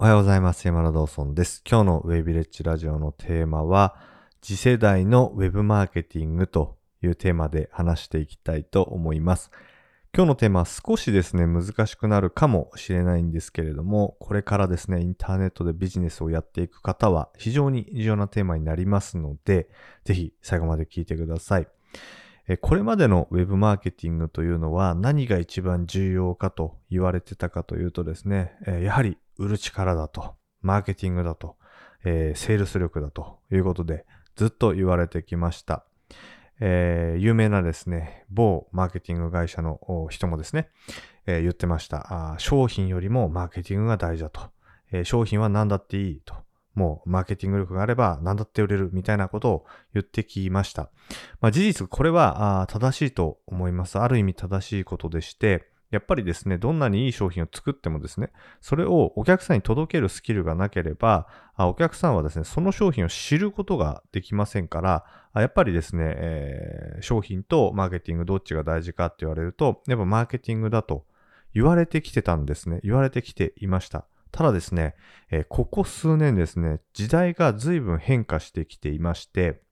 おはようございます。山田道尊です。今日のウェイビレッジラジオのテーマは、次世代のウェブマーケティングというテーマで話していきたいと思います。今日のテーマは少しですね、難しくなるかもしれないんですけれども、これからですね、インターネットでビジネスをやっていく方は非常に重要なテーマになりますので、ぜひ最後まで聞いてください。これまでのウェブマーケティングというのは何が一番重要かと言われてたかというとですね、やはり売る力だと、マーケティングだと、えー、セールス力だということでずっと言われてきました。えー、有名なですね、某マーケティング会社の人もですね、えー、言ってましたあ。商品よりもマーケティングが大事だと。えー、商品は何だっていいと。もうマーケティング力があれば何だって売れるみたいなことを言ってきました。まあ、事実、これは正しいと思います。ある意味正しいことでして、やっぱりですね、どんなにいい商品を作ってもですね、それをお客さんに届けるスキルがなければ、お客さんはですね、その商品を知ることができませんから、やっぱりですね、えー、商品とマーケティングどっちが大事かって言われると、やっぱマーケティングだと言われてきてたんですね。言われてきていました。ただですね、えー、ここ数年ですね、時代が随分変化してきていまして、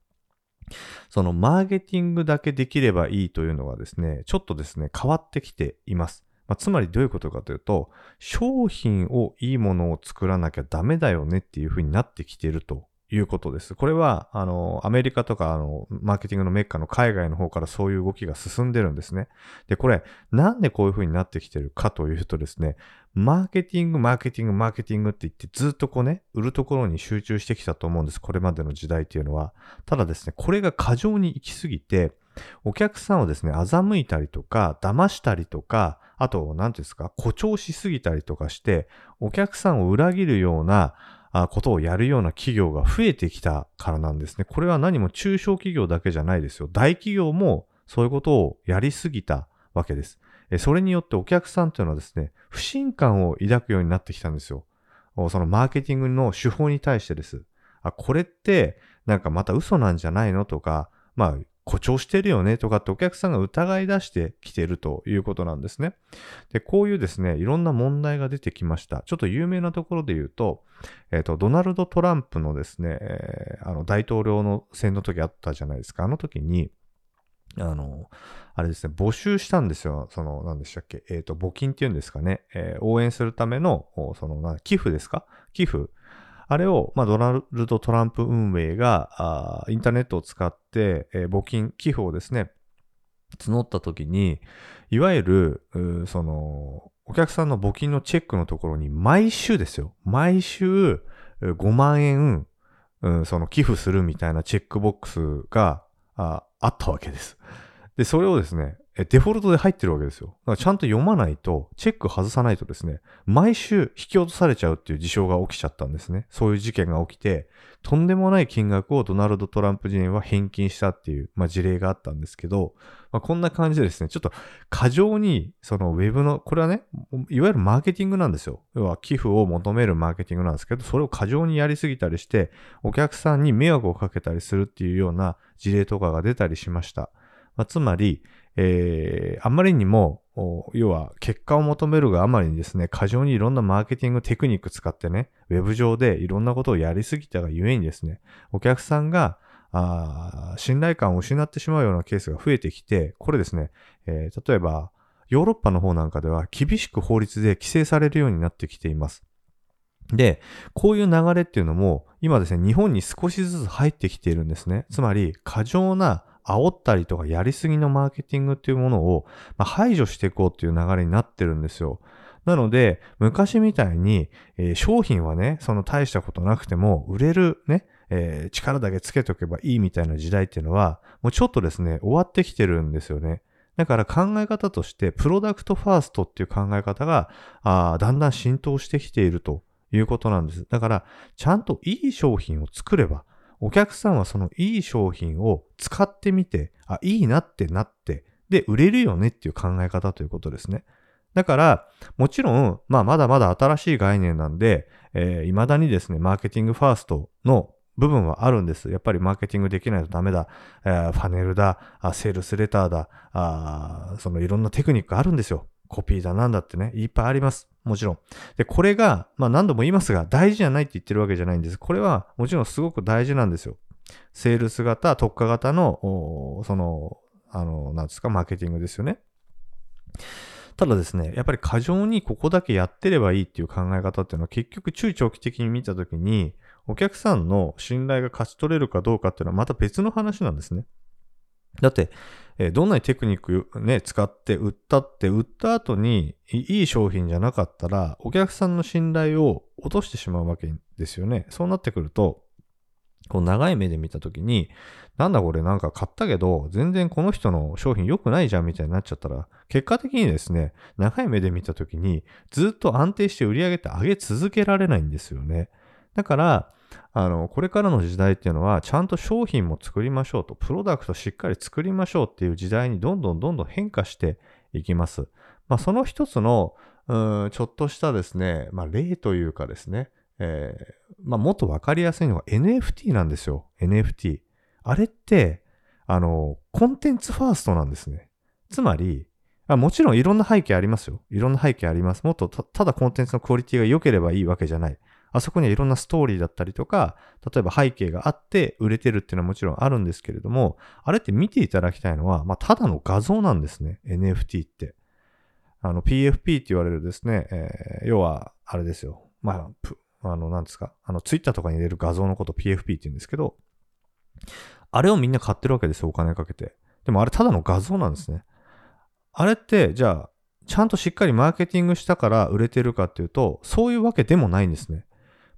そのマーケティングだけできればいいというのがですね、ちょっとですね、変わってきています。まあ、つまりどういうことかというと、商品をいいものを作らなきゃダメだよねっていうふうになってきているということです。これは、あの、アメリカとか、あの、マーケティングのメッカの海外の方からそういう動きが進んでるんですね。で、これ、なんでこういう風になってきてるかというとですね、マーケティング、マーケティング、マーケティングって言ってずっとこうね、売るところに集中してきたと思うんです。これまでの時代っていうのは。ただですね、これが過剰に行き過ぎて、お客さんをですね、欺いたりとか、騙したりとか、あと、何ていうんですか、誇張しすぎたりとかして、お客さんを裏切るような、ことをやるような企業が増えてきたからなんですね。これは何も中小企業だけじゃないですよ。大企業もそういうことをやりすぎたわけです。それによってお客さんというのはですね、不信感を抱くようになってきたんですよ。そのマーケティングの手法に対してです。あ、これってなんかまた嘘なんじゃないのとか、まあ誇張してるよねとかってお客さんが疑い出してきてるということなんですね。で、こういうですね、いろんな問題が出てきました。ちょっと有名なところで言うと、えっ、ー、と、ドナルド・トランプのですね、えー、あの、大統領の選の時あったじゃないですか。あの時に、あの、あれですね、募集したんですよ。その、何でしたっけ？えっ、ー、と、募金っていうんですかね。えー、応援するための、その、寄付ですか？寄付あれを、まあ、ドナルド・トランプ運営が、インターネットを使って、えー、募金、寄付をですね、募った時に、いわゆる、その、お客さんの募金のチェックのところに、毎週ですよ。毎週、5万円、うん、その寄付するみたいなチェックボックスがあったわけです。で、それをですね、デフォルトで入ってるわけですよ。だからちゃんと読まないと、チェック外さないとですね、毎週引き落とされちゃうっていう事象が起きちゃったんですね。そういう事件が起きて、とんでもない金額をドナルド・トランプ人は返金したっていう、まあ、事例があったんですけど、まあ、こんな感じでですね、ちょっと過剰に、そのウェブの、これはね、いわゆるマーケティングなんですよ。要は寄付を求めるマーケティングなんですけど、それを過剰にやりすぎたりして、お客さんに迷惑をかけたりするっていうような事例とかが出たりしました。まあ、つまり、えー、あまりにも、要は結果を求めるがあまりにですね、過剰にいろんなマーケティングテクニック使ってね、ウェブ上でいろんなことをやりすぎたがゆえにですね、お客さんがあ信頼感を失ってしまうようなケースが増えてきて、これですね、えー、例えば、ヨーロッパの方なんかでは厳しく法律で規制されるようになってきています。で、こういう流れっていうのも、今ですね、日本に少しずつ入ってきているんですね。つまり、過剰な煽ったりとかやりすぎのマーケティングっていうものを、ま、排除していこうっていう流れになってるんですよ。なので、昔みたいに、えー、商品はね、その大したことなくても、売れるね、えー、力だけつけとけばいいみたいな時代っていうのは、もうちょっとですね、終わってきてるんですよね。だから考え方として、プロダクトファーストっていう考え方が、あだんだん浸透してきているということなんです。だから、ちゃんといい商品を作れば、お客さんはそのいい商品を使ってみて、あ、いいなってなって、で、売れるよねっていう考え方ということですね。だから、もちろん、まあ、まだまだ新しい概念なんで、えー、未だにですね、マーケティングファーストの部分はあるんです。やっぱりマーケティングできないとダメだ。えー、ファネルだ、セールスレターだ、あそのいろんなテクニックあるんですよ。コピーだなんだってね、いっぱいあります。もちろん。で、これが、まあ何度も言いますが、大事じゃないって言ってるわけじゃないんです。これはもちろんすごく大事なんですよ。セールス型、特化型の、その、あの、なんですか、マーケティングですよね。ただですね、やっぱり過剰にここだけやってればいいっていう考え方っていうのは結局中長期的に見たときに、お客さんの信頼が勝ち取れるかどうかっていうのはまた別の話なんですね。だって、えどんなにテクニックね、使って売ったって、売った後にいい商品じゃなかったら、お客さんの信頼を落としてしまうわけですよね。そうなってくると、こう長い目で見たときに、なんだこれなんか買ったけど、全然この人の商品良くないじゃんみたいになっちゃったら、結果的にですね、長い目で見たときに、ずっと安定して売り上げって上げ続けられないんですよね。だから、あの、これからの時代っていうのは、ちゃんと商品も作りましょうと、プロダクトしっかり作りましょうっていう時代にどんどんどんどん変化していきます。まあ、その一つの、うん、ちょっとしたですね、まあ、例というかですね、えー、まあ、もっとわかりやすいのが NFT なんですよ。NFT。あれって、あの、コンテンツファーストなんですね。つまり、あもちろんいろんな背景ありますよ。いろんな背景あります。もっとただコンテンツのクオリティが良ければいいわけじゃない。あそこにはいろんなストーリーだったりとか、例えば背景があって売れてるっていうのはもちろんあるんですけれども、あれって見ていただきたいのは、まあ、ただの画像なんですね。NFT って。あの、PFP って言われるですね、えー、要は、あれですよ。まあ、あの、なんですか、あの、ツイッターとかに入れる画像のこと PFP って言うんですけど、あれをみんな買ってるわけですよ、お金かけて。でもあれただの画像なんですね。あれって、じゃあ、ちゃんとしっかりマーケティングしたから売れてるかっていうと、そういうわけでもないんですね。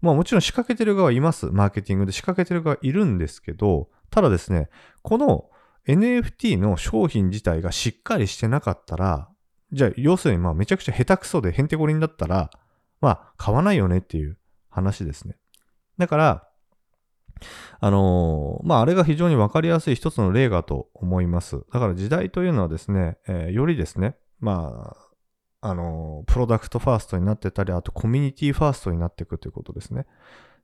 まあもちろん仕掛けてる側います。マーケティングで仕掛けてる側いるんですけど、ただですね、この NFT の商品自体がしっかりしてなかったら、じゃあ要するにまあめちゃくちゃ下手くそでへんてこりんだったら、まあ買わないよねっていう話ですね。だから、あのー、まあ、あれが非常にわかりやすい一つの例がと思います。だから時代というのはですね、えー、よりですね、まあ、あの、プロダクトファーストになってたり、あとコミュニティファーストになっていくということですね。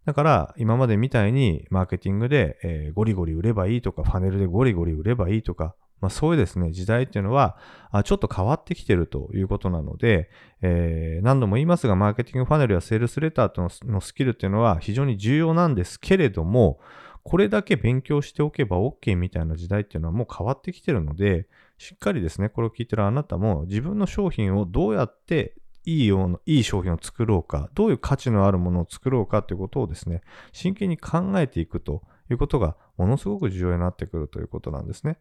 だから、今までみたいにマーケティングで、えー、ゴリゴリ売ればいいとか、ファネルでゴリゴリ売ればいいとか、まあ、そういうですね、時代っていうのは、あちょっと変わってきてるということなので、えー、何度も言いますが、マーケティングファネルやセールスレターとののスキルっていうのは非常に重要なんですけれども、これだけ勉強しておけば OK みたいな時代っていうのはもう変わってきてるので、しっかりですね、これを聞いてるあなたも自分の商品をどうやっていいような、いい商品を作ろうか、どういう価値のあるものを作ろうかということをですね、真剣に考えていくということがものすごく重要になってくるということなんですね。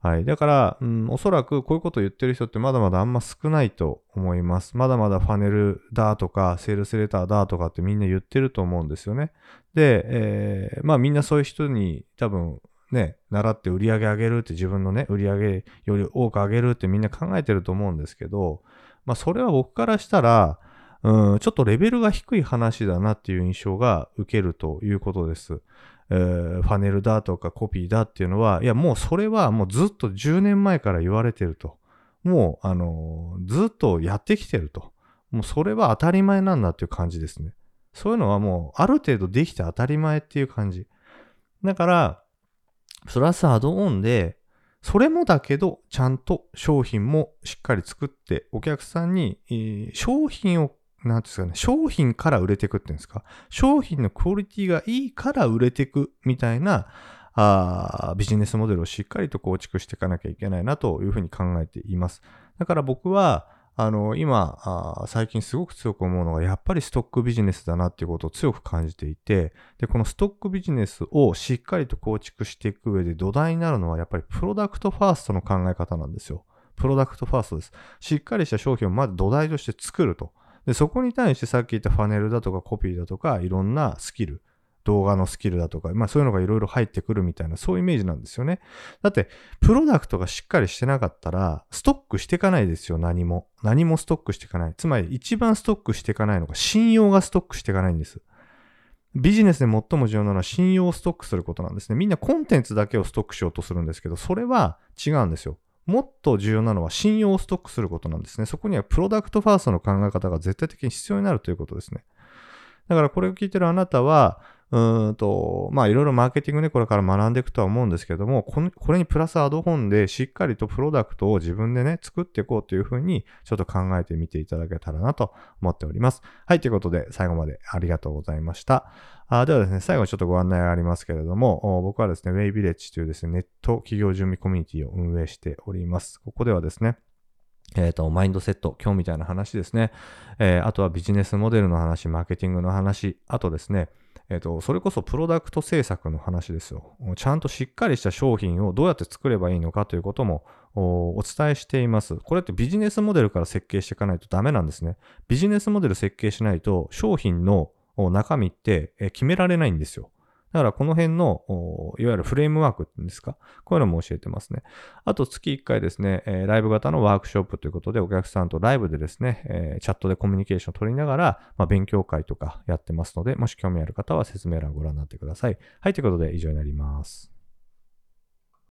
はい。だから、うん、おそらくこういうことを言ってる人ってまだまだあんま少ないと思います。まだまだファネルだとか、セールスレターだとかってみんな言ってると思うんですよね。で、えー、まあみんなそういう人に多分ね、習って売り上げ上げるって自分のね、売り上げより多く上げるってみんな考えてると思うんですけど、まあそれは僕からしたら、うん、ちょっとレベルが低い話だなっていう印象が受けるということです。えー、ファネルだとかコピーだっていうのは、いやもうそれはもうずっと10年前から言われてると。もう、あのー、ずっとやってきてると。もうそれは当たり前なんだっていう感じですね。そういうのはもうある程度できて当たり前っていう感じ。だから、プラスアドオンで、それもだけど、ちゃんと商品もしっかり作って、お客さんに、えー、商品をなんですかね、商品から売れていくっていうんですか、商品のクオリティがいいから売れていくみたいな、あビジネスモデルをしっかりと構築していかなきゃいけないなというふうに考えています。だから僕は、あの、今あ、最近すごく強く思うのが、やっぱりストックビジネスだなっていうことを強く感じていて、で、このストックビジネスをしっかりと構築していく上で土台になるのは、やっぱりプロダクトファーストの考え方なんですよ。プロダクトファーストです。しっかりした商品をまず土台として作ると。で、そこに対してさっき言ったファネルだとかコピーだとか、いろんなスキル、動画のスキルだとか、まあそういうのがいろいろ入ってくるみたいな、そういうイメージなんですよね。だって、プロダクトがしっかりしてなかったら、ストックしていかないですよ、何も。何もストックしていかない。つまり、一番ストックしていかないのが、信用がストックしていかないんです。ビジネスで最も重要なのは信用をストックすることなんですね。みんなコンテンツだけをストックしようとするんですけど、それは違うんですよ。もっと重要なのは信用をストックすることなんですね。そこにはプロダクトファーストの考え方が絶対的に必要になるということですね。だからこれを聞いてるあなたは、うんと、まあいろいろマーケティングね、これから学んでいくとは思うんですけども、ここれにプラスアドホンでしっかりとプロダクトを自分でね、作っていこうというふうに、ちょっと考えてみていただけたらなと思っております。はい、ということで最後までありがとうございました。あではですね、最後にちょっとご案内がありますけれども、僕はですね、ウェイビレッジというですね、ネット企業準備コミュニティを運営しております。ここではですね、えっ、ー、と、マインドセット、今日みたいな話ですね。えー、あとはビジネスモデルの話、マーケティングの話、あとですね、えっ、ー、と、それこそプロダクト制作の話ですよ。ちゃんとしっかりした商品をどうやって作ればいいのかということもお伝えしています。これってビジネスモデルから設計していかないとダメなんですね。ビジネスモデル設計しないと商品の中身って決められないんですよ。だからこの辺の、いわゆるフレームワークっていうんですか、こういうのも教えてますね。あと月1回ですね、えライブ型のワークショップということでお客さんとライブでですね、えチャットでコミュニケーションを取りながら、ま、勉強会とかやってますので、もし興味ある方は説明欄をご覧になってください。はい、ということで以上になります。